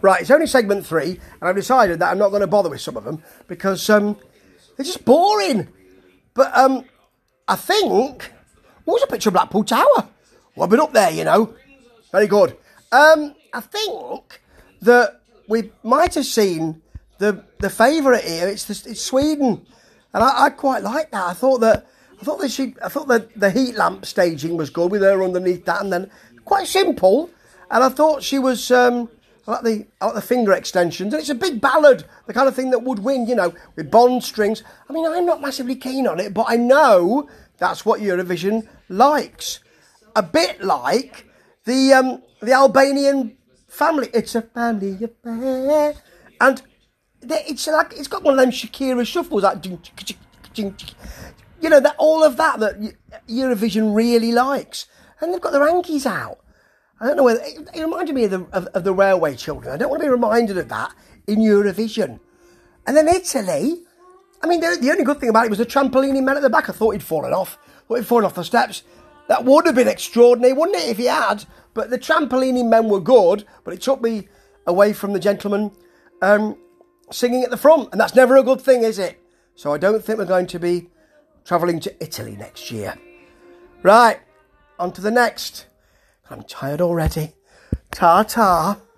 Right, it's only segment three, and I've decided that I'm not going to bother with some of them because um, they're just boring. But um, I think. What was a picture of Blackpool Tower? Well, I've been up there, you know. Very good. Um, I think that we might have seen the the favourite here. It's the, it's Sweden, and I, I quite like that. I thought that I thought that she I thought that the heat lamp staging was good with her underneath that, and then quite simple. And I thought she was. Um, I like the I like the finger extensions, and it's a big ballad, the kind of thing that would win, you know, with Bond strings. I mean, I'm not massively keen on it, but I know that's what Eurovision likes. A bit like the um, the Albanian family. It's a family affair, and it's like it's got one of them Shakira shuffles, like you know that all of that that Eurovision really likes, and they've got their hankies out. I don't know whether it, it reminded me of the of, of the Railway Children. I don't want to be reminded of that in Eurovision. And then Italy. I mean, the, the only good thing about it was the trampolining man at the back. I thought he'd fallen off. Thought he'd fallen off the steps. That would have been extraordinary, wouldn't it, if he had? But the trampolining men were good, but it took me away from the gentleman um, singing at the front. And that's never a good thing, is it? So I don't think we're going to be travelling to Italy next year. Right, on to the next. I'm tired already. Ta ta.